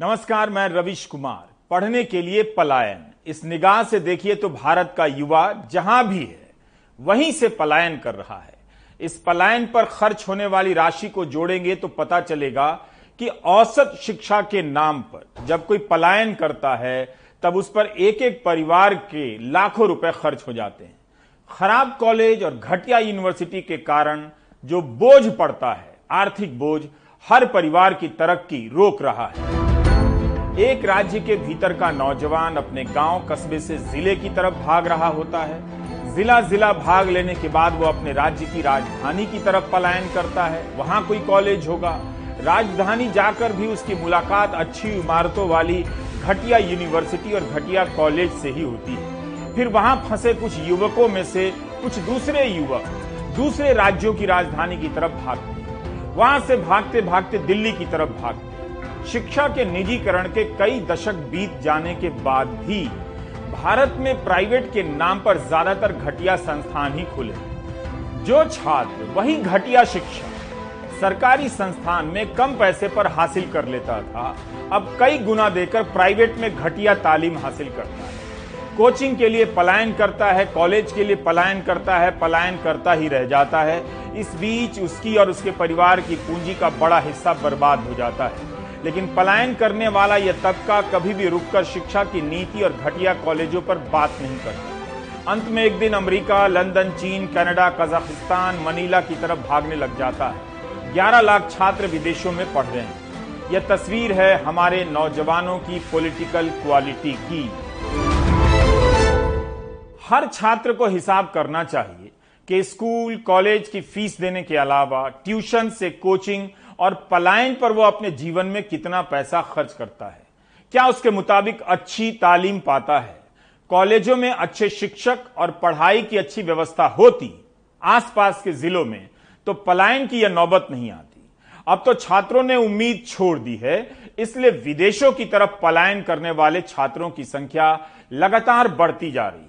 नमस्कार, मैं रविश कुमार। पढ़ने के लिए पलायन। इस निगाह से देखिए तो भारत का युवा जहाँ भी है, वहीं से पलायन कर रहा है। इस पलायन पर खर्च होने वाली राशि को जोड़ेंगे तो पता चलेगा कि औसत शिक्षा के नाम पर जब कोई पलायन करता है, तब उस पर एक एक परिवार के लाखों रुपए खर्च हो जाते हैं। खराब कॉलेज और घटिया यूनिवर्सिटी के कारण जो बोझ पड़ता है, आर्थिक बोझ हर परिवार की तरक्की रोक रहा है। एक राज्य के भीतर का नौजवान अपने गाँव कस्बे से ज़िले की तरफ़ भाग रहा होता है। जिला जिला भाग लेने के बाद वो अपने राज्य की राजधानी की तरफ़ पलायन करता है। वहाँ कोई कॉलेज होगा। राजधानी जाकर भी उसकी मुलाकात अच्छी इमारतों वाली घटिया यूनिवर्सिटी और घटिया कॉलेज से ही होती है। फिर वहाँ फंसे कुछ युवकों में से कुछ दूसरे युवक दूसरे राज्यों की राजधानी की तरफ़ भागते वहाँ से भागते भागते दिल्ली की तरफ़ भागते शिक्षा के निजीकरण के कई दशक बीत जाने के बाद भी भारत में प्राइवेट के नाम पर ज़्यादातर घटिया संस्थान ही खुले जो छात्र, वही घटिया शिक्षा सरकारी संस्थान में कम पैसे पर हासिल कर लेता था, अब कई गुना देकर प्राइवेट में घटिया तालीम हासिल करता है। कोचिंग के लिए पलायन करता है, कॉलेज के लिए पलायन करता है, पलायन करता ही रह जाता है। इस बीच उसकी और उसके परिवार की पूंजी का बड़ा हिस्सा बर्बाद हो जाता है। लेकिन पलायन करने वाला यह तबका कभी भी रुककर शिक्षा की नीति और घटिया कॉलेजों पर बात नहीं करता। अंत में एक दिन अमेरिका, लंदन, चीन, कनाडा, कजाकिस्तान, मनीला की तरफ़ भागने लग जाता है। 11 लाख छात्र विदेशों में पढ़ रहे हैं। यह तस्वीर है हमारे नौजवानों की पॉलिटिकल क्वालिटी की। हर छात्र को हिसाब करना चाहिए। कि स्कूल, कॉलेज की फ़ीस देने के अलावा ट्यूशन से कोचिंग और पलायन पर वो अपने जीवन में कितना पैसा खर्च करता है? क्या उसके मुताबिक अच्छी तालीम पाता है? कॉलेजों में अच्छे शिक्षक और पढ़ाई की अच्छी व्यवस्था होती, आसपास के जिलों में तो पलायन की यह नौबत नहीं आती। अब तो छात्रों ने उम्मीद छोड़ दी है, इसलिए विदेशों की तरफ़ पलायन करने वाले छात्रों की संख्या लगातार बढ़ती जा रही है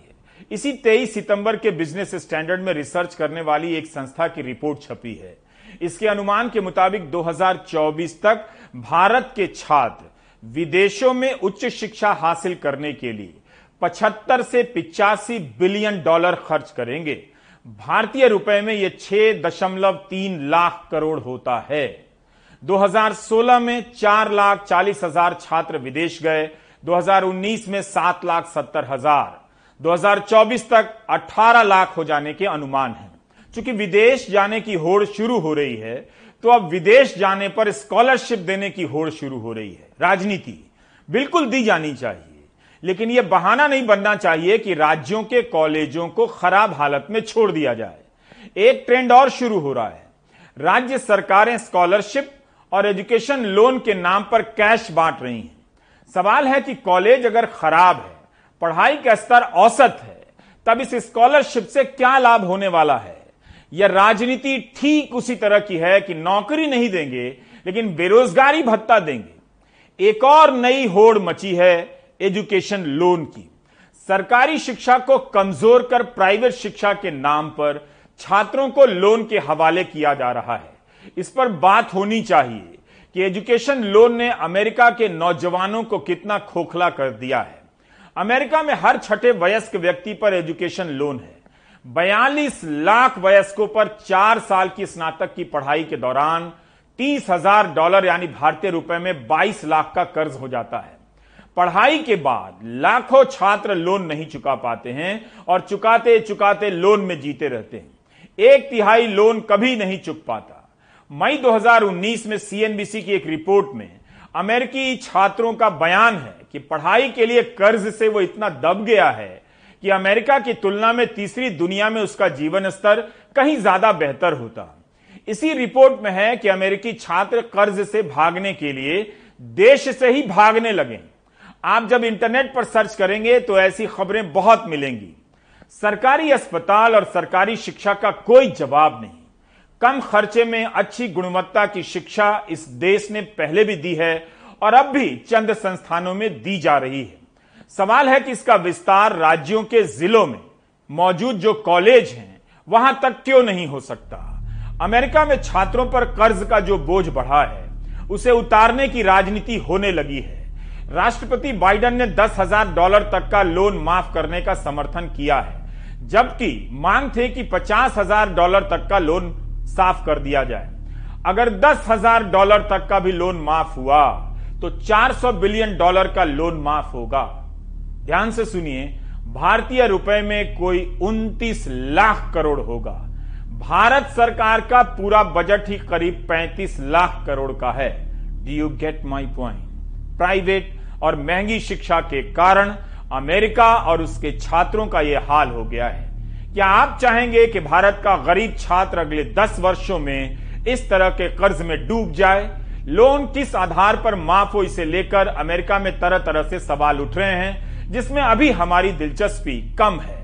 इसी 23 सितंबर के बिज़नेस स्टैंडर्ड में रिसर्च करने वाली एक संस्था की रिपोर्ट छपी है। इसके अनुमान के मुताबिक 2024 तक भारत के छात्र विदेशों में उच्च शिक्षा हासिल करने के लिए 75 से पिचासी बिलियन डॉलर खर्च करेंगे। भारतीय रुपए में यह छह दशमलव तीन लाख करोड़ होता है। 2016 में चार लाख चालीस हज़ार छात्र विदेश गए। 2019 में सात लाख सत्तर हज़ार। 2024 तक 18 लाख हो जाने के अनुमान है। चूँकि विदेश जाने की होड़ शुरू हो रही है तो अब विदेश जाने पर स्कॉलरशिप देने की होड़ शुरू हो रही है। राजनीति बिल्कुल दी जानी चाहिए, लेकिन यह बहाना नहीं बनना चाहिए कि राज्यों के कॉलेजों को खराब हालत में छोड़ दिया जाए। एक ट्रेंड और शुरू हो रहा है। राज्य सरकारें स्कॉलरशिप और एजुकेशन लोन के नाम पर कैश बांट रही हैं। सवाल है कि कॉलेज अगर खराब है पढ़ाई का स्तर औसत है, तब इस स्कॉलरशिप से क्या लाभ होने वाला है? यह राजनीति ठीक उसी तरह की है कि नौकरी नहीं देंगे, लेकिन बेरोजगारी भत्ता देंगे। एक और नई होड़ मची है एजुकेशन लोन की। सरकारी शिक्षा को कमज़ोर कर प्राइवेट शिक्षा के नाम पर छात्रों को लोन के हवाले किया जा रहा है। इस पर बात होनी चाहिए कि एजुकेशन लोन ने अमेरिका के नौजवानों को कितना खोखला कर दिया है। अमेरिका में हर छठे वयस्क व्यक्ति पर एजुकेशन लोन है। बयालीस लाख वयस्कों पर चार साल की स्नातक की पढ़ाई के दौरान तीस हज़ार डॉलर यानी भारतीय रुपए में बाईस लाख का कर्ज हो जाता है। पढ़ाई के बाद लाखों छात्र लोन नहीं चुका पाते हैं और चुकाते चुकाते लोन में जीते रहते हैं। एक तिहाई लोन कभी नहीं चुक पाता। मई 2019 में सीएनबीसी की एक रिपोर्ट में अमेरिकी छात्रों का बयान है कि पढ़ाई के लिए कर्ज से वो इतना दब गया है कि अमेरिका की तुलना में तीसरी दुनिया में उसका जीवन स्तर कहीं ज़्यादा बेहतर होता। इसी रिपोर्ट में है कि अमेरिकी छात्र कर्ज से भागने के लिए देश से ही भागने लगे। आप जब इंटरनेट पर सर्च करेंगे तो ऐसी खबरें बहुत मिलेंगी। सरकारी अस्पताल और सरकारी शिक्षा का कोई जवाब नहीं। कम खर्चे में अच्छी गुणवत्ता की शिक्षा इस देश ने पहले भी दी है और अब भी चंद संस्थानों में दी जा रही है। सवाल है कि इसका विस्तार राज्यों के जिलों में मौजूद जो कॉलेज हैं, वहाँ तक क्यों नहीं हो सकता? अमेरिका में छात्रों पर कर्ज का जो बोझ बढ़ा है, उसे उतारने की राजनीति होने लगी है। राष्ट्रपति बाइडन ने दस हज़ार डॉलर तक का लोन माफ़ करने का समर्थन किया है, जबकि मांग थे कि पचास हज़ार डॉलर तक का लोन साफ़ कर दिया जाए। अगर दस हज़ार डॉलर तक का भी लोन माफ़ हुआ तो 400 बिलियन डॉलर का लोन माफ़ होगा। ध्यान से सुनिए, भारतीय रुपए में कोई 29 लाख करोड़ होगा। भारत सरकार का पूरा बजट ही करीब 35 लाख करोड़ का है। Do you get my point private और महँगी शिक्षा के कारण अमेरिका और उसके छात्रों का यह हाल हो गया है। क्या आप चाहेंगे कि भारत का गरीब छात्र अगले 10 वर्षों में इस तरह के कर्ज में डूब जाए? लोन किस आधार पर माफ़ हो इसे लेकर अमेरिका में तरह तरह से सवाल उठ रहे हैं, जिसमें अभी हमारी दिलचस्पी कम है।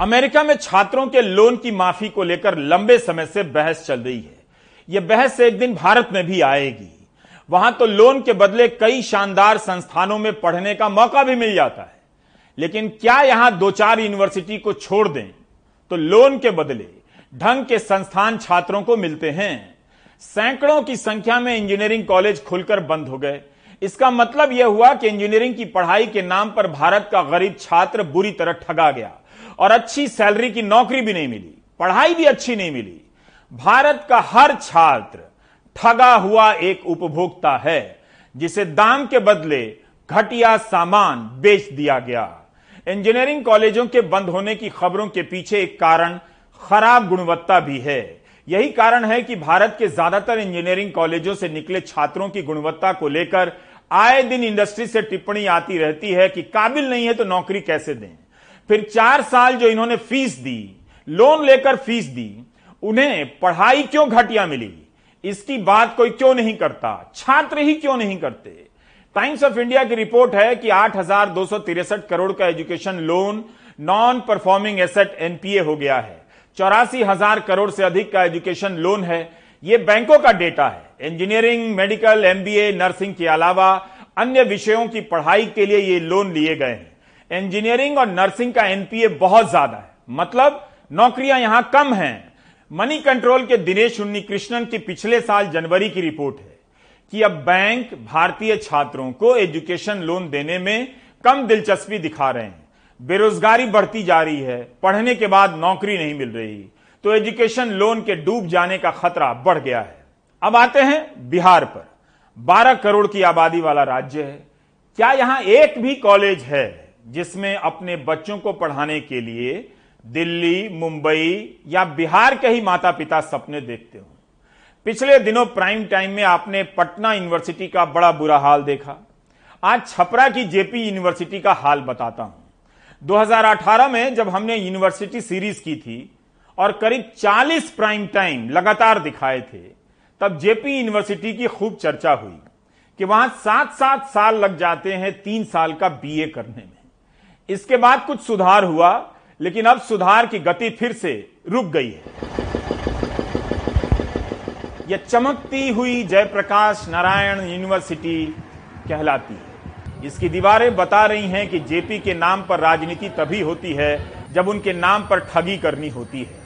अमेरिका में छात्रों के लोन की माफ़ी को लेकर लंबे समय से बहस चल रही है। यह बहस एक दिन भारत में भी आएगी। वहाँ तो लोन के बदले कई शानदार संस्थानों में पढ़ने का मौका भी मिल जाता है। लेकिन क्या यहाँ दो चार यूनिवर्सिटी को छोड़ दें? तो लोन के बदले ढंग के संस्थान छात्रों को मिलते हैं। सैकड़ों की संख्या में इंजीनियरिंग कॉलेज खुलकर बंद हो गए। इसका मतलब यह हुआ कि इंजीनियरिंग की पढ़ाई के नाम पर भारत का गरीब छात्र बुरी तरह ठगा गया और अच्छी सैलरी की नौकरी भी नहीं मिली, पढ़ाई भी अच्छी नहीं मिली। भारत का हर छात्र ठगा हुआ एक उपभोक्ता है, जिसे दाम के बदले घटिया सामान बेच दिया गया। इंजीनियरिंग कॉलेजों के बंद होने की खबरों के पीछे एक कारण, खराब गुणवत्ता भी है। यही कारण है कि भारत के ज़्यादातर इंजीनियरिंग कॉलेजों से निकले छात्रों की गुणवत्ता को लेकर आए दिन इंडस्ट्री से टिप्पणी आती रहती है कि काबिल नहीं है तो नौकरी कैसे दें। फिर चार साल जो इन्होंने फ़ीस दी, लोन लेकर फ़ीस दी, उन्हें पढ़ाई क्यों घटिया मिली? इसकी बात कोई क्यों नहीं करता? छात्र ही क्यों नहीं करते? टाइम्स ऑफ़ इंडिया की रिपोर्ट है कि आठ करोड़ का education loan non performing asset NPA हो गया है। चौरासी हज़ार करोड़ से अधिक का एजुकेशन लोन है। यह बैंकों का डेटा है। इंजीनियरिंग, मेडिकल, एमबीए, नर्सिंग के अलावा अन्य विषयों की पढ़ाई के लिए ये लोन लिए गए हैं। इंजीनियरिंग और नर्सिंग का एनपीए बहुत ज़्यादा है। मतलब नौकरियाँ यहाँ कम हैं। मनी कंट्रोल के दिनेश उन्नी कृष्णन की पिछले साल जनवरी की रिपोर्ट है। कि अब बैंक भारतीय छात्रों को एजुकेशन लोन देने में कम दिलचस्पी दिखा रहे हैं। बेरोजगारी बढ़ती जा रही है, पढ़ने के बाद नौकरी नहीं मिल रही तो एजुकेशन लोन के डूब जाने का खतरा बढ़ गया है। अब आते हैं बिहार पर। 12 करोड़ की आबादी वाला राज्य है। क्या यहाँ एक भी कॉलेज है जिसमें अपने बच्चों को पढ़ाने के लिए दिल्ली, मुंबई या बिहार के ही माता पिता सपने देखते हो? पिछले दिनों प्राइम टाइम में आपने पटना यूनिवर्सिटी का बड़ा बुरा हाल देखा। आज छपरा की जेपी यूनिवर्सिटी का हाल बताता हूँ। 2018 में जब हमने यूनिवर्सिटी सीरीज़ की थी और करीब 40 प्राइम टाइम लगातार दिखाए थे, तब जेपी यूनिवर्सिटी की खूब चर्चा हुई कि वहाँ सात सात साल लग जाते हैं तीन साल का बीए करने में। इसके बाद कुछ सुधार हुआ, लेकिन अब सुधार की गति फिर से रुक गई है। यह चमकती हुई जयप्रकाश नारायण यूनिवर्सिटी कहलाती है। इसकी दीवारें बता रही हैं कि जेपी के नाम पर राजनीति तभी होती है जब उनके नाम पर ठगी करनी होती है।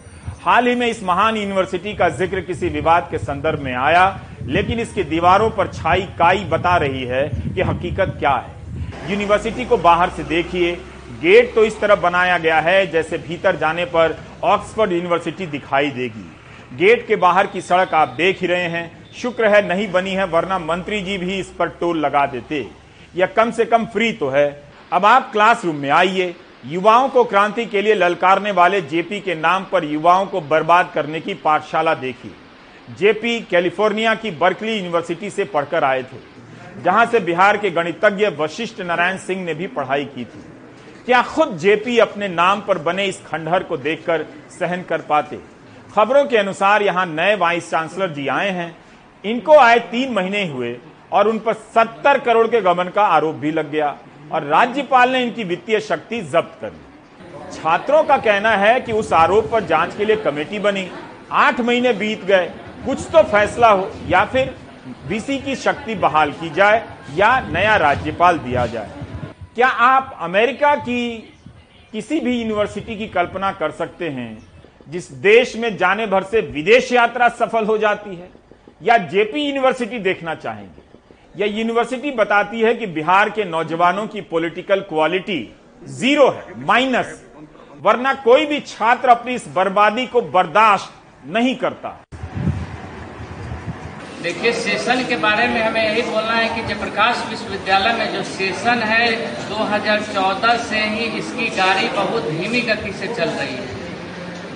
हाल ही में इस महान यूनिवर्सिटी का ज़िक्र किसी विवाद के संदर्भ में आया, लेकिन इसकी दीवारों पर छाई काई बता रही है कि हकीकत क्या है। यूनिवर्सिटी को बाहर से देखिए, गेट तो इस तरह बनाया गया है जैसे भीतर जाने पर ऑक्सफोर्ड यूनिवर्सिटी दिखाई देगी। गेट के बाहर की सड़क आप देख ही रहे हैं। शुक्र है नहीं बनी है, वरना मंत्री जी भी इस पर टोल लगा देते। या कम से कम फ्री तो है। अब आप क्लासरूम में आइए। युवाओं को क्रांति के लिए ललकारने वाले जेपी के नाम पर युवाओं को बर्बाद करने की पाठशाला देखी। जेपी कैलिफ़ोर्निया की बर्कली यूनिवर्सिटी से पढ़कर आए थे, जहाँ से बिहार के गणितज्ञ वशिष्ठ नारायण सिंह ने भी पढ़ाई की थी। क्या खुद जेपी अपने नाम पर बने इस खंडहर को देखकर सहन कर पाते? खबरों के अनुसार यहाँ नए वाइस चांसलर जी आए हैं। इनको आए तीन महीने हुए और उन पर सत्तर करोड़ के गबन का आरोप भी लग गया और राज्यपाल ने इनकी वित्तीय शक्ति जब्त कर ली। छात्रों का कहना है कि उस आरोप पर जाँच के लिए कमेटी बनी। आठ महीने बीत गए। कुछ तो फैसला हो या फिर बीसी की शक्ति बहाल की जाए या नया राज्यपाल दिया जाए। क्या आप अमेरिका की किसी भी यूनिवर्सिटी की कल्पना कर सकते हैं? जिस देश में जाने भर से विदेश यात्रा सफल हो जाती है, या जेपी यूनिवर्सिटी देखना चाहेंगे, या यूनिवर्सिटी बताती है कि बिहार के नौजवानों की पॉलिटिकल क्वालिटी ज़ीरो है, माइनस, वरना कोई भी छात्र अपनी इस बर्बादी को बर्दाश्त नहीं करता। देखिए, सेशन के बारे में हमें यही बोलना है कि जयप्रकाश विश्वविद्यालय में जो सेशन है 2014 से ही इसकी गाड़ी बहुत धीमी गति से चल रही है। 2004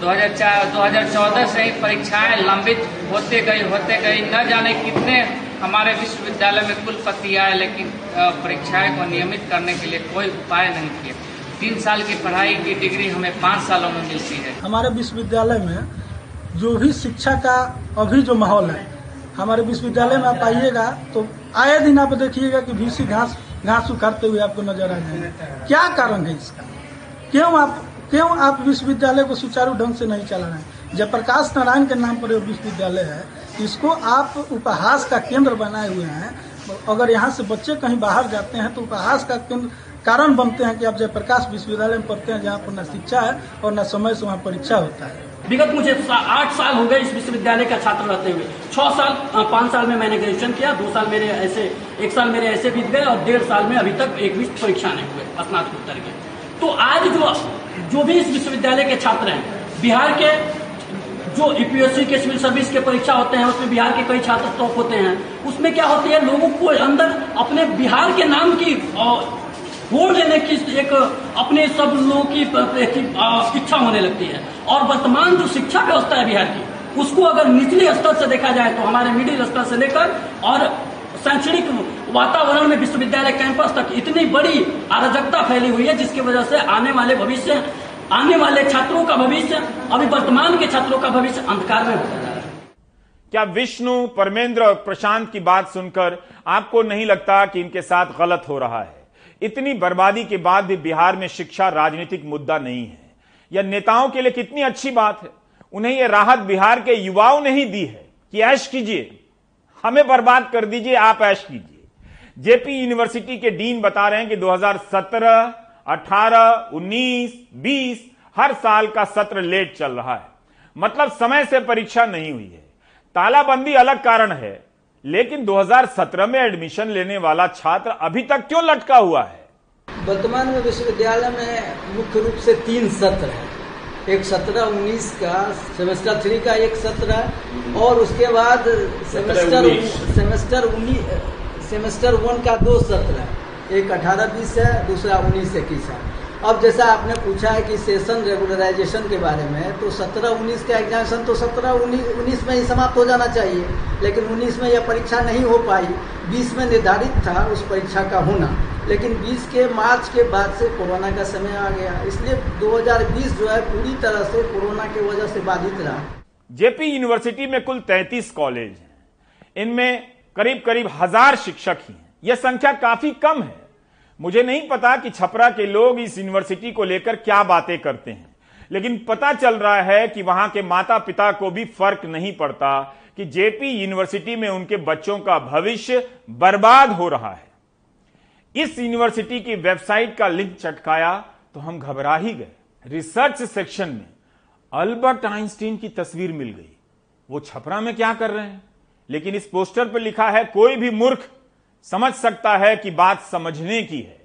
2014 से ही परीक्षाएँ लंबित होते गई होते गई। न जाने कितने हमारे विश्वविद्यालय में कुलपति आए, लेकिन परीक्षाएँ को नियमित करने के लिए कोई उपाय नहीं किए। तीन साल की पढ़ाई की डिग्री हमें पाँच सालों में मिलती है। हमारे विश्वविद्यालय में जो भी शिक्षा का अभी जो माहौल है, हमारे विश्वविद्यालय में आप आइएगा तो आए दिन आप देखिएगा कि भीसी घास घास उखाड़ते हुए आपको नज़र आ जाएँगे। क्या कारण है इसका? क्यों आप क्यों आप विश्वविद्यालय को सुचारू ढंग से नहीं चला रहे हैं? जयप्रकाश नारायण के नाम पर विश्वविद्यालय है, इसको आप उपहास का केंद्र बनाए हुए हैं। अगर यहाँ से बच्चे कहीं बाहर जाते हैं तो उपहास का केंद्र कारण बनते हैं कि आप जयप्रकाश विश्वविद्यालय में पढ़ते हैं, जहाँ पर न शिक्षा है और न समय से वहाँ परीक्षा होता है। विगत मुझे आठ साल हो गए इस विश्वविद्यालय का छात्र रहते हुए। छह साल पाँच साल में मैंने ग्रेजुएशन किया, दो साल मेरे ऐसे एक साल मेरे ऐसे बीत गए और डेढ़ साल में अभी तक एक भी परीक्षा नहीं हुए स्नातकोत्तर के। तो आज जो जो भी इस विश्वविद्यालय के छात्र हैं, बिहार के जो यूपीएससी के सिविल सर्विस के परीक्षा होते हैं, उसमें बिहार के कई छात्र टॉप होते हैं, उसमें क्या होती है, लोगों को अंदर अपने बिहार के नाम की वोट लेने की एक, अपने सब लोगों की इच्छा होने लगती है। और वर्तमान जो शिक्षा व्यवस्था है बिहार की, उसको अगर निचले स्तर से देखा जाए तो हमारे मिडिल स्तर से लेकर और शैक्षणिक वातावरण में विश्वविद्यालय कैंपस तक इतनी बड़ी अराजकता फैली हुई है, जिसकी वजह से आने वाले भविष्य, आने वाले छात्रों का भविष्य, अभी वर्तमान के छात्रों का भविष्य अंधकार में होता जा रहा है। क्या विष्णु, परमेंद्र और प्रशांत की बात सुनकर आपको नहीं लगता कि इनके साथ गलत हो रहा है? इतनी बर्बादी के बाद भी बिहार में शिक्षा राजनीतिक मुद्दा नहीं है। यह नेताओं के लिए कितनी अच्छी बात है? उन्हें यह राहत बिहार के युवाओं ने ही दी है कि ऐश कीजिए। हमें बर्बाद कर दीजिए, आप ऐश कीजिए। जेपी यूनिवर्सिटी के डीन बता रहे हैं कि 2017, 18, 19, 20 हर साल का सत्र लेट चल रहा है। मतलब समय से परीक्षा नहीं हुई है। तालाबंदी अलग कारण है लेकिन 2017 में एडमिशन लेने वाला छात्र अभी तक क्यों लटका हुआ है? वर्तमान में विश्वविद्यालय में मुख्य रूप से तीन सत्र है। एक सत्रह उन्नीस का सेमेस्टर थ्री का एक सत्र है और उसके बाद सेमेस्टर सेमेस्टर उन्नीस सेमेस्टर वन का दो सत्र है। एक अठारह बीस है, दूसरा उन्नीस इक्कीस है। अब जैसा आपने पूछा है कि सेशन रेगुलराइजेशन के बारे में तो सत्रह उन्नीस का एग्जामेशन तो सत्रह उन्नीस में ही समाप्त हो जाना चाहिए। लेकिन उन्नीस में यह परीक्षा नहीं हो पाई। बीस में निर्धारित था उस परीक्षा का होना। लेकिन बीस के मार्च के बाद से कोरोना का समय आ गया। इसलिए 2020 जो है, पूरी तरह से कोरोना की वजह से बाधित रहा। जेपी यूनिवर्सिटी में कुल तैतीस कॉलेज इनमें करीब करीब हज़ार शिक्षक ही हैं। यह संख्या काफ़ी कम है। मुझे नहीं पता कि छपरा के लोग इस यूनिवर्सिटी को लेकर क्या बातें करते हैं। लेकिन पता चल रहा है कि वहाँ के माता पिता को भी फ़र्क नहीं पड़ता कि जेपी यूनिवर्सिटी में उनके बच्चों का भविष्य बर्बाद हो रहा है। इस यूनिवर्सिटी की वेबसाइट का लिंक चटकाया तो हम घबरा ही गए। रिसर्च सेक्शन में अल्बर्ट आइंस्टीन की तस्वीर मिल गई। वो छपरा में क्या कर रहे हैं? लेकिन इस पोस्टर पर लिखा है, कोई भी मूर्ख समझ सकता है कि बात समझने की है।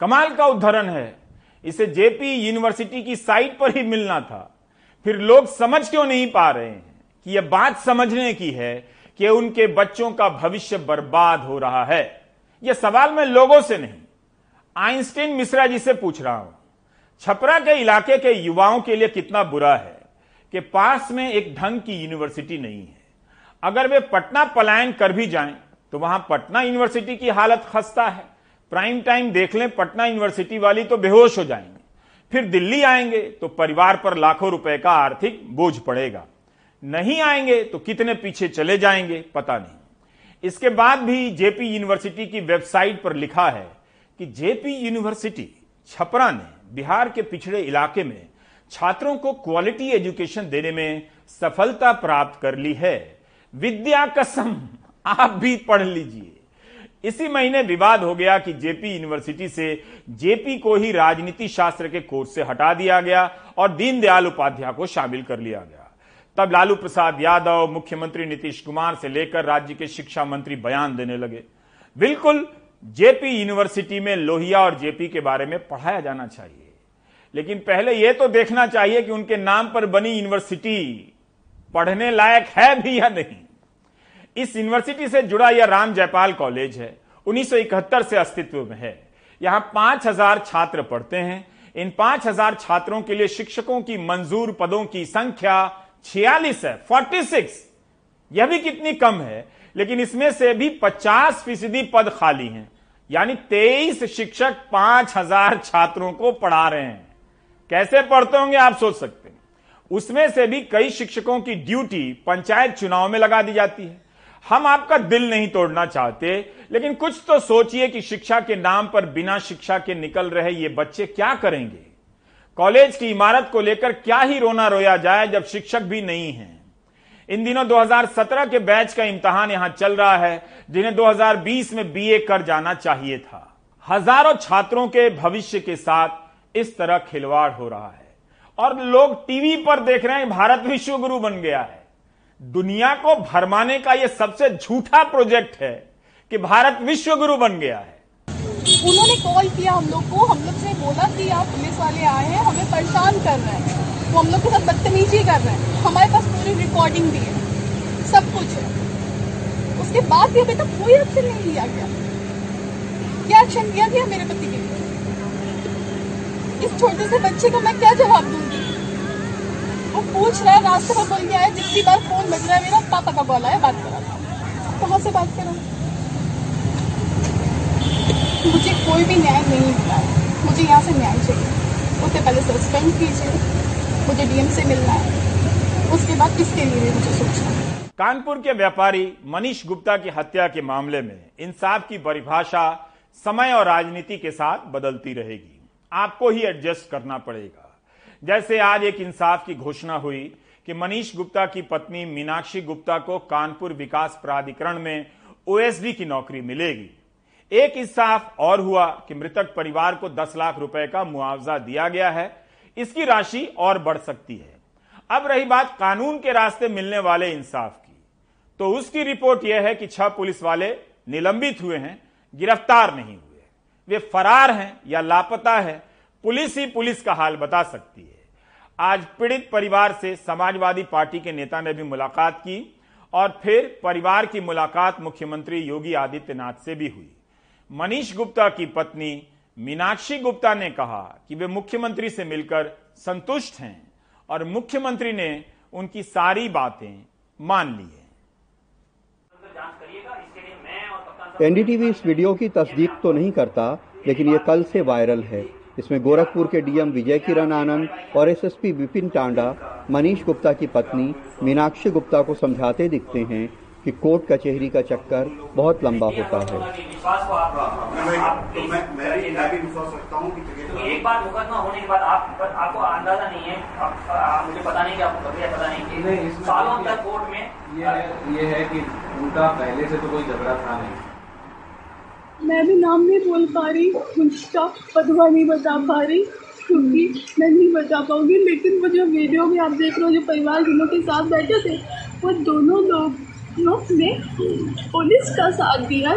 कमाल का उदाहरण है। इसे जेपी यूनिवर्सिटी की साइट पर ही मिलना था। फिर लोग समझ क्यों नहीं पा रहे हैं कि यह बात समझने की है कि उनके बच्चों का भविष्य बर्बाद हो रहा है? यह सवाल मैं लोगों से नहीं, आइंस्टीन मिश्रा जी से पूछ रहा हूँ। छपरा के इलाके के युवाओं के लिए कितना बुरा है कि पास में एक ढंग की यूनिवर्सिटी नहीं है। अगर वे पटना पलायन कर भी जाएँ तो वहाँ पटना यूनिवर्सिटी की हालत खस्ता है। प्राइम टाइम देख लें, पटना यूनिवर्सिटी वाली तो बेहोश हो जाएँगे। फिर दिल्ली आएँगे तो परिवार पर लाखों रुपए का आर्थिक बोझ पड़ेगा। नहीं आएँगे तो कितने पीछे चले जाएँगे, पता नहीं। इसके बाद भी जेपी यूनिवर्सिटी की वेबसाइट पर लिखा है कि जेपी यूनिवर्सिटी, छपरा ने बिहार के पिछड़े इलाके में छात्रों को क्वालिटी एजुकेशन देने में सफलता प्राप्त कर ली है। विद्या कसम, आप भी पढ़ लीजिए। इसी महीने विवाद हो गया कि जेपी यूनिवर्सिटी से जेपी को ही राजनीति शास्त्र के कोर्स से हटा दिया गया और दीनदयाल उपाध्याय को शामिल कर लिया गया। तब लालू प्रसाद यादव, मुख्यमंत्री नीतीश कुमार से लेकर राज्य के शिक्षा मंत्री बयान देने लगे। बिल्कुल, जेपी यूनिवर्सिटी में लोहिया और जेपी के बारे में पढ़ाया जाना चाहिए। लेकिन पहले यह तो देखना चाहिए कि उनके नाम पर बनी यूनिवर्सिटी पढ़ने लायक है भी या नहीं। इस यूनिवर्सिटी से जुड़ा यह राम जयपाल कॉलेज है। 1971 से अस्तित्व में है। यहाँ 5000 छात्र पढ़ते हैं। इन 5000 छात्रों के लिए शिक्षकों की मंजूर पदों की संख्या 46 है 46 यह भी कितनी कम है? लेकिन इसमें से भी 50 फ़ीसदी पद खाली हैं। यानी 23 शिक्षक 5000 छात्रों को पढ़ा रहे हैं। कैसे पढ़ते होंगे आप सोच सकते हैं। उसमें से भी कई शिक्षकों की ड्यूटी पंचायत चुनाव में लगा दी जाती है। हम आपका दिल नहीं तोड़ना चाहते, लेकिन कुछ तो सोचिए कि शिक्षा के नाम पर बिना शिक्षा के निकल रहे ये बच्चे क्या करेंगे? कॉलेज की इमारत को लेकर क्या ही रोना रोया जाए जब शिक्षक भी नहीं है। इन दिनों 2017 के बैच का इम्तहान यहाँ चल रहा है, जिन्हें 2020 में बीए कर जाना चाहिए था। हज़ारों छात्रों के भविष्य के साथ इस तरह खिलवाड़ हो रहा है। और लोग टीवी पर देख रहे हैं, भारत विश्व गुरु बन गया है। दुनिया को भरमाने का यह सबसे झूठा प्रोजेक्ट है कि भारत विश्व गुरु बन गया है। उन्होंने कॉल किया हम लोग को, हम लोग से बोला कि आप पुलिस वाले आए हैं, हमें परेशान कर रहे हैं। वो हम लोग के साथ बदतमीजी कर रहे हैं। हमारे पास पूरी रिकॉर्डिंग भी है। सब कुछ है। उसके बाद भी अभी तक कोई एक्शन नहीं लिया गया। क्या एक्शन लिया गया मेरे पति के लिए? इस छोटे से बच्चे को मैं क्या जवाब दूँगी? वो पूछ रहा है, रास्ते में बोल के आया, जितनी बार फ़ोन बज रहा है मेरा, पापा का कॉल आया बात करा। था कहाँ से बात करूँ? मुझे कोई भी न्याय नहीं मिला। है मुझे यहाँ से न्याय चाहिए। उससे पहले सस्पेंड कीजिए। मुझे डीएम से मिलना है। उसके बाद किसके लिए मुझे सोचना है? कानपुर के व्यापारी मनीष गुप्ता की हत्या के मामले में इंसाफ की परिभाषा समय और राजनीति के साथ बदलती रहेगी। आपको ही एडजस्ट करना पड़ेगा। जैसे आज एक इंसाफ की घोषणा हुई कि मनीष गुप्ता की पत्नी मीनाक्षी गुप्ता को कानपुर विकास प्राधिकरण में ओएसडी की नौकरी मिलेगी। एक इंसाफ और हुआ कि मृतक परिवार को 10 लाख रुपए का मुआवजा दिया गया है। इसकी राशि और बढ़ सकती है। अब रही बात कानून के रास्ते मिलने वाले इंसाफ की। तो उसकी रिपोर्ट यह है कि छह पुलिस वाले निलंबित हुए हैं, गिरफ़्तार नहीं हुए। वे फरार हैं या लापता है, पुलिस ही पुलिस का हाल बता सकती है। आज पीड़ित परिवार से समाजवादी पार्टी के नेता ने भी मुलाकात की और फिर परिवार की मुलाकात मुख्यमंत्री योगी आदित्यनाथ से भी हुई। मनीष गुप्ता की पत्नी मीनाक्षी गुप्ता ने कहा कि वे मुख्यमंत्री से मिलकर संतुष्ट हैं और मुख्यमंत्री ने उनकी सारी बातें मान ली है। एनडीटीवी इस वीडियो की तस्दीक तो नहीं करता, लेकिन ये कल से वायरल है। इसमें गोरखपुर के डीएम विजय किरण आनंद और एसएसपी विपिन टांडा मनीष गुप्ता की पत्नी मीनाक्षी गुप्ता को समझाते दिखते हैं कि कोर्ट कचहरी का का चक्कर बहुत लंबा होता है। तो एक बार मुकदमा होने के बाद आप आपको अंदाज़ा नहीं है आप, आप, मुझे पता नहीं कि आपको पता नहीं कि सालों तक कोर्ट में ये है, ये है कि उनका पहले से तो कोई झगड़ा था नहीं। मैं भी नाम नहीं बोल पा रही उसका पदवा नहीं बता पा रही, क्योंकि मैं नहीं बता पाऊँगी। लेकिन वो जो वीडियो में आप देख रहे हो, जो परिवार जिनों के साथ बैठे थे, वो दोनों लोग ने पुलिस का साथ दिया।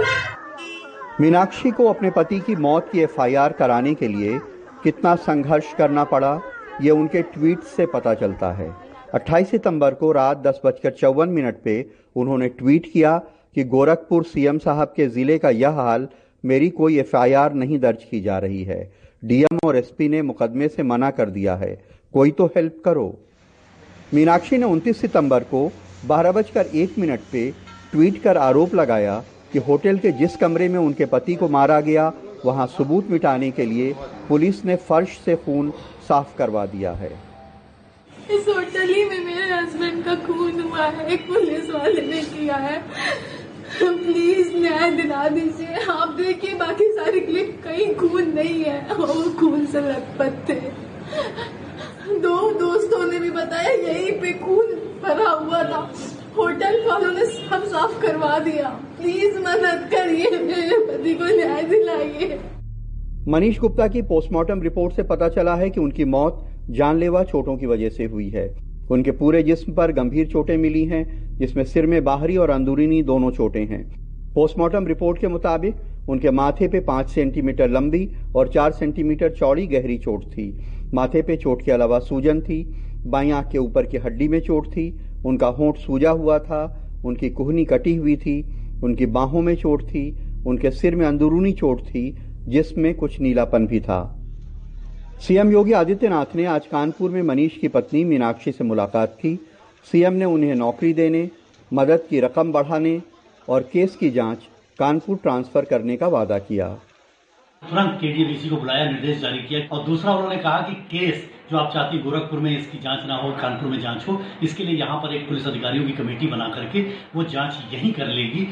मीनाक्षी को अपने पति की मौत की एफआईआर कराने के लिए कितना संघर्ष करना पड़ा, ये उनके ट्वीट से पता चलता है। 28 सितंबर को रात दस बजकर चौवन मिनट पे उन्होंने ट्वीट किया कि गोरखपुर सीएम साहब के ज़िले का यह हाल मेरी कोई एफआईआर नहीं दर्ज की जा रही है। डीएम और एसपी ने मुकदमे से मना कर दिया है। कोई तो हेल्प करो। मीनाक्षी ने 29 सितंबर को बारह बजकर एक मिनट पे ट्वीट कर आरोप लगाया कि होटल के जिस कमरे में उनके पति को मारा गया, वहाँ सबूत मिटाने के लिए पुलिस ने फर्श से खून साफ़ करवा दिया है। इस होटल ही में मेरे हस्बैंड का खून हुआ है। एक पुलिस वाले ने किया है। प्लीज़ न्याय दिला दीजिए। आप देखिए, बाकी सारी क्लिप कहीं खून नहीं है। वो खून से लथपथ थे। दो दोस्तों ने भी बताया, यहीं पे खून भरा हुआ था। होटल वालों ने सब साफ़ करवा दिया। प्लीज़ मदद करिए, मेरे पति को न्याय दिलाइए। मनीष गुप्ता की पोस्टमार्टम रिपोर्ट से पता चला है कि उनकी मौत जानलेवा चोटों की वजह से हुई है। उनके पूरे जिस्म पर गंभीर चोटें मिली हैं, जिसमें सिर में बाहरी और अंदरूनी दोनों चोटें हैं। पोस्टमार्टम रिपोर्ट के मुताबिक, उनके माथे पे पाँच सेंटीमीटर लंबी और चार सेंटीमीटर चौड़ी गहरी चोट थी। माथे पे चोट के अलावा सूजन थी, बाई आँख के ऊपर की हड्डी में चोट थी, उनका होंठ सूजा हुआ था, उनकी कुहनी कटी हुई थी, उनकी बाहों में चोट थी, उनके सिर में अंदरूनी चोट थी, जिसमें कुछ नीलापन भी था। सीएम योगी आदित्यनाथ ने आज कानपुर में मनीष की पत्नी मीनाक्षी से मुलाकात की। सीएम ने उन्हें नौकरी देने मदद की रकम बढ़ाने और केस की जाँच कानपुर ट्रांसफ़र करने का वादा किया। तुरंत केडीएबीसी को बुलाया निर्देश जारी किया और दूसरा उन्होंने कहा कि केस जो आप चाहती गोरखपुर में इसकी जाँच ना हो कानपुर में जाँच हो इसके लिए यहाँ पर एक पुलिस अधिकारियों की कमेटी बना करके वो जाँच यही कर लेगी।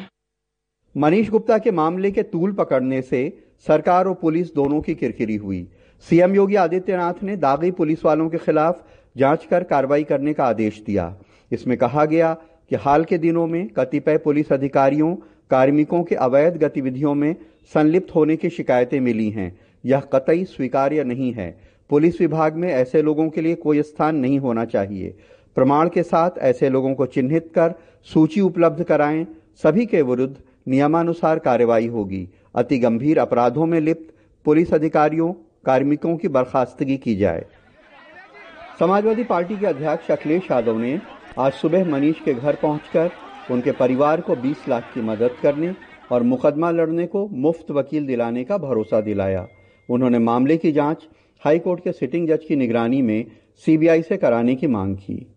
मनीष गुप्ता के मामले के तूल पकड़ने से सरकार और पुलिस दोनों की किरकिरी हुई। सीएम योगी आदित्यनाथ ने दागी पुलिस वालों के खिलाफ जाँच कर कार्रवाई करने का आदेश दिया। इसमें कहा गया कि हाल के दिनों में कतिपय पुलिस अधिकारियों, कार्मिकों के अवैध गतिविधियों में संलिप्त होने की शिकायतें मिली हैं। यह कतई स्वीकार्य नहीं है। पुलिस विभाग में ऐसे लोगों के लिए कोई स्थान नहीं होना चाहिए। प्रमाण के साथ ऐसे लोगों को चिन्हित कर सूची उपलब्ध कराएँ। सभी के विरुद्ध नियमानुसार कार्रवाई होगी। अति गंभीर अपराधों में लिप्त पुलिस अधिकारियों कार्मिकों की बर्खास्तगी की जाए। समाजवादी पार्टी के अध्यक्ष अखिलेश यादव ने आज सुबह मनीष के घर पहुंचकर उनके परिवार को 20 लाख की मदद करने और मुकदमा लड़ने को मुफ़्त वकील दिलाने का भरोसा दिलाया। उन्होंने मामले की जाँच हाईकोर्ट के सिटिंग जज की निगरानी में सीबीआई से कराने की मांग की।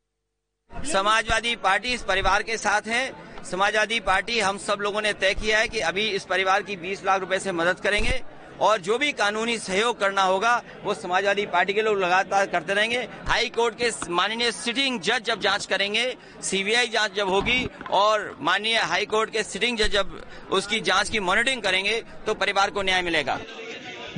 समाजवादी पार्टी इस परिवार के साथ है। समाजवादी पार्टी हम सब लोगों ने तय किया है कि अभी इस परिवार की 20 लाख रुपए से मदद करेंगे। और जो भी कानूनी सहयोग करना होगा, वो समाजवादी पार्टी के लोग लगातार करते रहेंगे। हाई कोर्ट के माननीय सिटिंग जज जब जाँच करेंगे, सीबीआई जाँच जब होगी और माननीय हाई कोर्ट के सिटिंग जज जब उसकी जाँच की मॉनिटरिंग करेंगे तो परिवार को न्याय मिलेगा।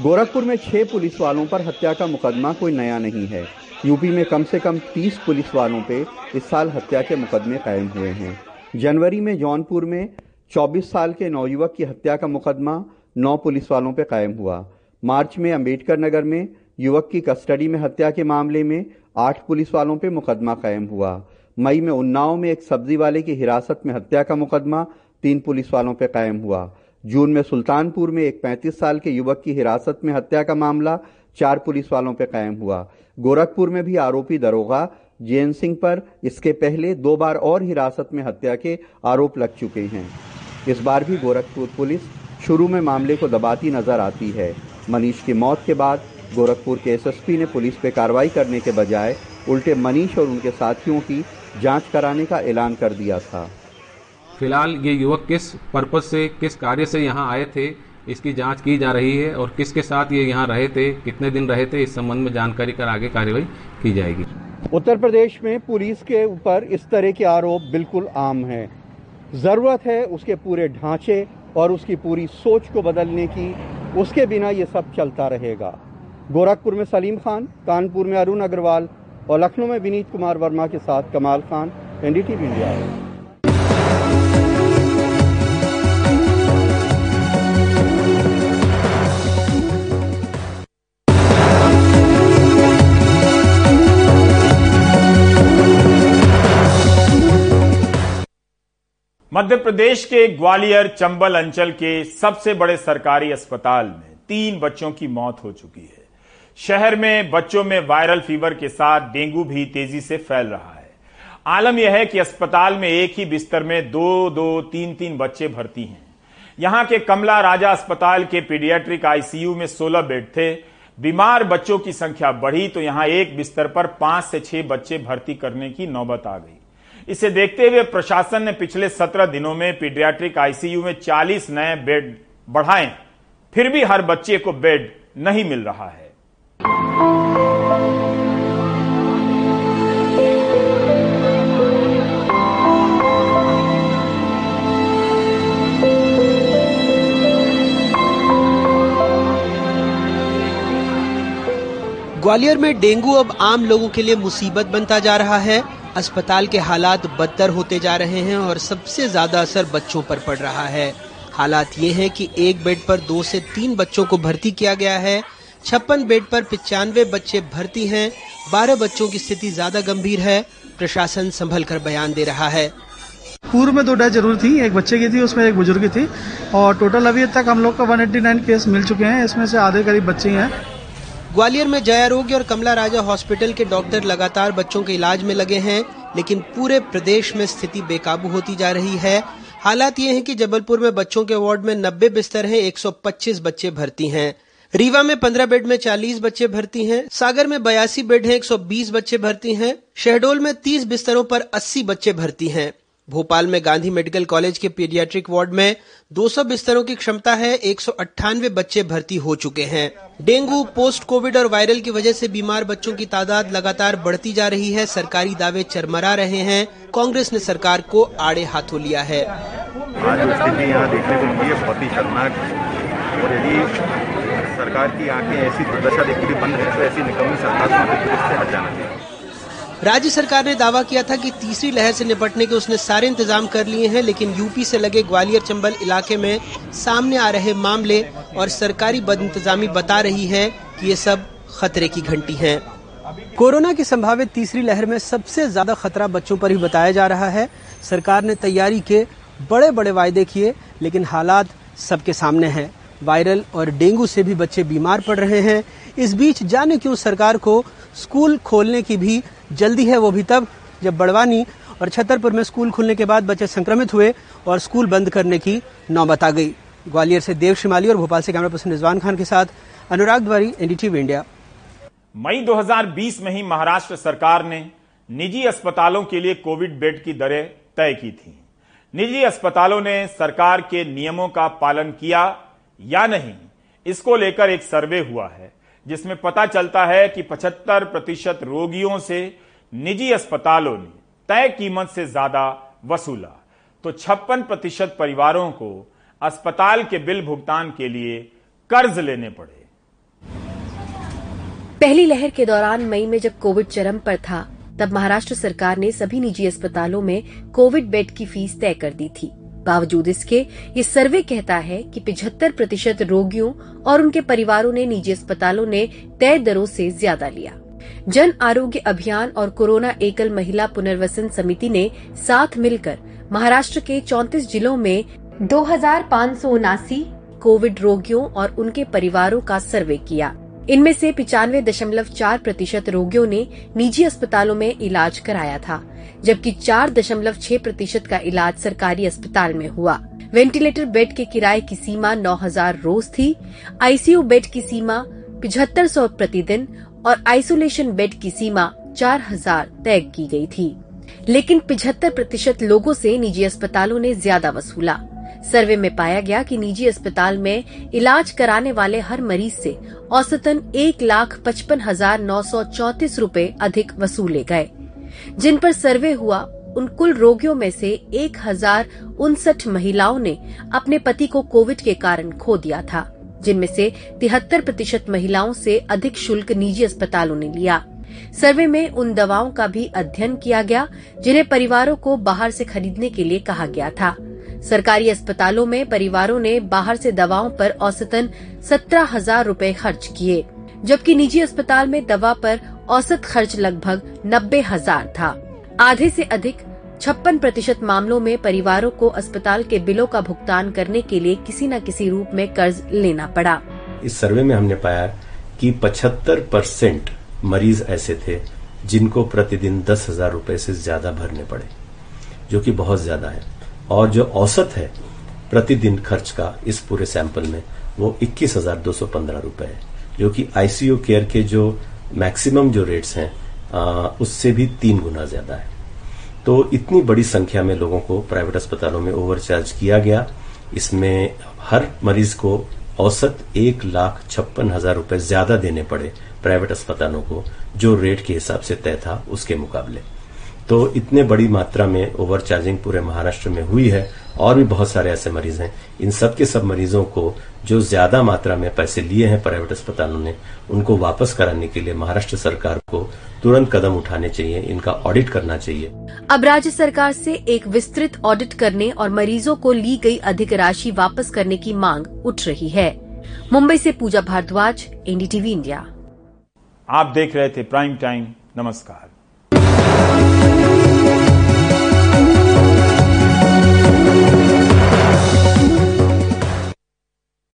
गोरखपुर में छह पुलिस वालों पर हत्या का मुकदमा कोई नया नहीं है। यूपी में कम से कम 30 पुलिस वालों पे इस साल हत्या के मुकदमे कायम हुए हैं। जनवरी में जौनपुर में 24 साल के नौयुवक की हत्या का मुकदमा नौ पुलिस वालों पर कायम हुआ। मार्च में अंबेडकर नगर में, युवक की कस्टडी में हत्या के मामले में आठ पुलिस वालों पर मुकदमा कायम हुआ। मई में उन्नाव में एक सब्ज़ी वाले की हिरासत में हत्या का मुकदमा तीन पुलिस वालों पर कायम हुआ। जून में सुल्तानपुर में एक 35 साल के युवक की हिरासत में हत्या का मामला चार पुलिस वालों पर कायम हुआ। गोरखपुर में भी आरोपी दरोगा जैन सिंह पर इसके पहले दो बार और हिरासत में हत्या के आरोप लग चुके हैं। इस बार भी गोरखपुर पुलिस शुरू में मामले को दबाती नज़र आती है। मनीष की मौत के बाद गोरखपुर के एसएसपी ने पुलिस पे कार्रवाई करने के बजाय उल्टे मनीष और उनके साथियों की जाँच कराने का ऐलान कर दिया था। फ़िलहाल ये युवक किस पर्पज से किस कार्य से यहाँ आए थे इसकी जाँच की जा रही है और किसके साथ ये यहाँ रहे थे कितने दिन रहे थे इस संबंध में जानकारी कर आगे कार्यवाही की जाएगी। उत्तर प्रदेश में पुलिस के ऊपर इस तरह के आरोप बिल्कुल आम है। ज़रूरत है उसके पूरे ढांचे और उसकी पूरी सोच को बदलने की, उसके बिना ये सब चलता रहेगा। गोरखपुर में सलीम खान, कानपुर में अरुण अग्रवाल और लखनऊ में विनीत कुमार वर्मा के साथ कमाल खान, एनडीटीवी इंडिया। मध्य प्रदेश के ग्वालियर, चंबल, अंचल के सबसे बड़े सरकारी अस्पताल में तीन बच्चों की मौत हो चुकी है। शहर में बच्चों में वायरल फीवर के साथ डेंगू भी तेज़ी से फैल रहा है। आलम यह है कि अस्पताल में एक ही बिस्तर में दो दो, तीन तीन बच्चे भर्ती हैं। यहाँ के कमला राजा अस्पताल के पीडियाट्रिक आईसीयू में 16 बेड थे। बीमार बच्चों की संख्या बढ़ी तो यहाँ एक बिस्तर पर पाँच से छह बच्चे भर्ती करने की नौबत आ गई। इसे देखते हुए प्रशासन ने पिछले सत्रह दिनों में पीडियाट्रिक आईसीयू में 40 नए बेड बढ़ाए। फिर भी हर बच्चे को बेड नहीं मिल रहा है। ग्वालियर में डेंगू अब आम लोगों के लिए मुसीबत बनता जा रहा है। अस्पताल के हालात बदतर होते जा रहे हैं और सबसे ज़्यादा असर बच्चों पर पड़ रहा है। हालात ये हैं कि एक बेड पर दो से तीन बच्चों को भर्ती किया गया है। छप्पन बेड पर पिचानवे बच्चे भर्ती हैं। बारह बच्चों की स्थिति ज़्यादा गंभीर है। प्रशासन संभल कर बयान दे रहा है। पूर्व में दो डेथ ज़रूर थी, एक बच्चे की थी, उसमें एक बुज़ुर्ग की थी। और टोटल अभी तक हम लोग का 189 केस मिल चुके हैं। इसमें से आधे करीब बच्चे हैं। ग्वालियर में जया रोग्य और कमला राजा हॉस्पिटल के डॉक्टर लगातार बच्चों के इलाज में लगे हैं, लेकिन पूरे प्रदेश में स्थिति बेकाबू होती जा रही है। हालात ये हैं कि जबलपुर में बच्चों के वार्ड में 90 बिस्तर हैं 125 बच्चे भर्ती हैं। रीवा में 15 बेड में 40 बच्चे भर्ती हैं, सागर में बयासी बेड हैं 120 बच्चे भर्ती हैं, शहडोल में 30 बिस्तरों पर 80 बच्चे भर्ती हैं। भोपाल में गांधी मेडिकल कॉलेज के पीडियाट्रिक वार्ड में 200 बिस्तरों की क्षमता है, एक सौ अट्ठानवे बच्चे भर्ती हो चुके हैं। डेंगू, पोस्ट कोविड और वायरल की वजह से बीमार बच्चों की तादाद लगातार बढ़ती जा रही है, सरकारी दावे चरमरा रहे हैं, कांग्रेस ने सरकार को आड़े हाथों लिया है। आज स्थिति यहाँ देखने को मिली है, बहुत ही शर्मनाक। और यदि सरकार की आँखें ऐसी दुर्दशा देखती बंद है तो ऐसी निकम्मी सरकार को हट जाना चाहिए। राज्य सरकार ने दावा किया था कि तीसरी लहर से निपटने के उसने सारे इंतज़ाम कर लिए हैं, लेकिन यूपी से लगे ग्वालियर चंबल इलाके में सामने आ रहे मामले और सरकारी बद इंतजामी बता रही है कि ये सब खतरे की घंटी है। कोरोना की संभावित तीसरी लहर में सबसे ज़्यादा खतरा बच्चों पर ही बताया जा रहा है। सरकार ने तैयारी के बड़े बड़े वायदे किए, लेकिन हालात सबके सामने है। वायरल और डेंगू से भी बच्चे बीमार पड़ रहे हैं। इस बीच जाने क्यों सरकार को स्कूल खोलने की भी जल्दी है वो भी तब जब बड़वानी और छतरपुर में स्कूल खुलने के बाद बच्चे संक्रमित हुए और स्कूल बंद करने की नौबत आ गई। ग्वालियर से देव शिमाली और भोपाल से कैमरा पर्सन रिजवान खान के साथ अनुराग द्वारी एनडीटीवी इंडिया मई 2020 में ही महाराष्ट्र सरकार ने निजी अस्पतालों के लिए कोविड बेड की दरें तय की थी। निजी अस्पतालों ने सरकार के नियमों का पालन किया या नहीं, इसको लेकर एक सर्वे हुआ है। जिसमें पता चलता है कि 75 प्रतिशत रोगियों से निजी अस्पतालों ने तय कीमत से ज़्यादा वसूला। तो छप्पन प्रतिशत परिवारों को अस्पताल के बिल भुगतान के लिए कर्ज लेने पड़े। पहली लहर के दौरान मई में जब कोविड चरम पर था, तब महाराष्ट्र सरकार ने सभी निजी अस्पतालों में कोविड बेड की फ़ीस तय कर दी थी। बावजूद इसके, ये सर्वे कहता है कि पिछहत्तर प्रतिशत रोगियों और उनके परिवारों ने निजी अस्पतालों ने तय दरों से ज़्यादा लिया। जन आरोग्य अभियान और कोरोना एकल महिला पुनर्वसन समिति ने साथ मिलकर महाराष्ट्र के 34 जिलों में दो हज़ार पाँच सौ उनासी कोविड रोगियों और उनके परिवारों का सर्वे किया। इनमें से पिचानवे दशमलव चार प्रतिशत रोगियों ने निजी अस्पतालों में इलाज कराया था, जबकि चार दशमलव छह प्रतिशत का इलाज सरकारी अस्पताल में हुआ। वेंटिलेटर बेड के किराए की सीमा नौ हज़ार रोज थी, आईसीयू बेड की सीमा पिछहत्तर सौ प्रतिदिन और आइसोलेशन बेड की सीमा चार हज़ार तय की गई थी। लेकिन पिछहत्तर प्रतिशत लोगों से निजी अस्पतालों ने ज़्यादा वसूला। सर्वे में पाया गया कि निजी अस्पताल में इलाज कराने वाले हर मरीज़ से औसतन एक लाख पचपन हज़ार नौ सौ चौतीस रूपए अधिक वसूले गए। जिन पर सर्वे हुआ, उन कुल रोगियों में से एक हज़ार उनसठ महिलाओं ने अपने पति को कोविड के कारण खो दिया था, जिनमें से तिहत्तर प्रतिशत महिलाओं से अधिक शुल्क निजी अस्पतालों ने लिया। सर्वे में उन दवाओं का भी अध्ययन किया गया, जिन्हें परिवारों को बाहर से खरीदने के लिए कहा गया था। सरकारी अस्पतालों में परिवारों ने बाहर से दवाओं पर औसतन सत्रह हज़ार रूपए खर्च किए, जबकि निजी अस्पताल में दवा पर औसत खर्च लगभग नब्बे हज़ार था। आधे से अधिक छप्पन प्रतिशत मामलों में परिवारों को अस्पताल के बिलों का भुगतान करने के लिए किसी न किसी रूप में कर्ज लेना पड़ा। इस सर्वे में हमने पाया कि 75 परसेंट मरीज़ ऐसे थे जिनको प्रतिदिन दस हज़ार रूपए से ज़्यादा भरने पड़े, जो कि बहुत ज़्यादा है। और जो औसत है प्रतिदिन खर्च का इस पूरे सैंपल में, वो इक्कीस हज़ार दो सौ पंद्रह रूपए है, जो कि आईसीयू केयर के जो मैक्सिमम जो रेट्स हैं उससे भी तीन गुना ज़्यादा है। तो इतनी बड़ी संख्या में लोगों को प्राइवेट अस्पतालों में ओवरचार्ज किया गया। इसमें हर मरीज़ को औसत एक लाख छप्पन हज़ार रुपये ज़्यादा देने पड़े प्राइवेट अस्पतालों को, जो रेट के हिसाब से तय था उसके मुकाबले। तो इतने बड़ी मात्रा में ओवर चार्जिंग पूरे महाराष्ट्र में हुई है और भी बहुत सारे ऐसे मरीज़ हैं। इन सब के सब मरीजों को जो ज़्यादा मात्रा में पैसे लिए हैं प्राइवेट अस्पतालों ने उनको वापस कराने के लिए महाराष्ट्र सरकार को तुरंत कदम उठाने चाहिए इनका ऑडिट करना चाहिए। अब राज्य सरकार से एक विस्तृत ऑडिट करने और मरीजों को ली गई अधिक राशि वापस करने की मांग उठ रही है। मुंबई से पूजा भारद्वाज एनडीटीवी इंडिया। आप देख रहे थे प्राइम टाइम नमस्कार।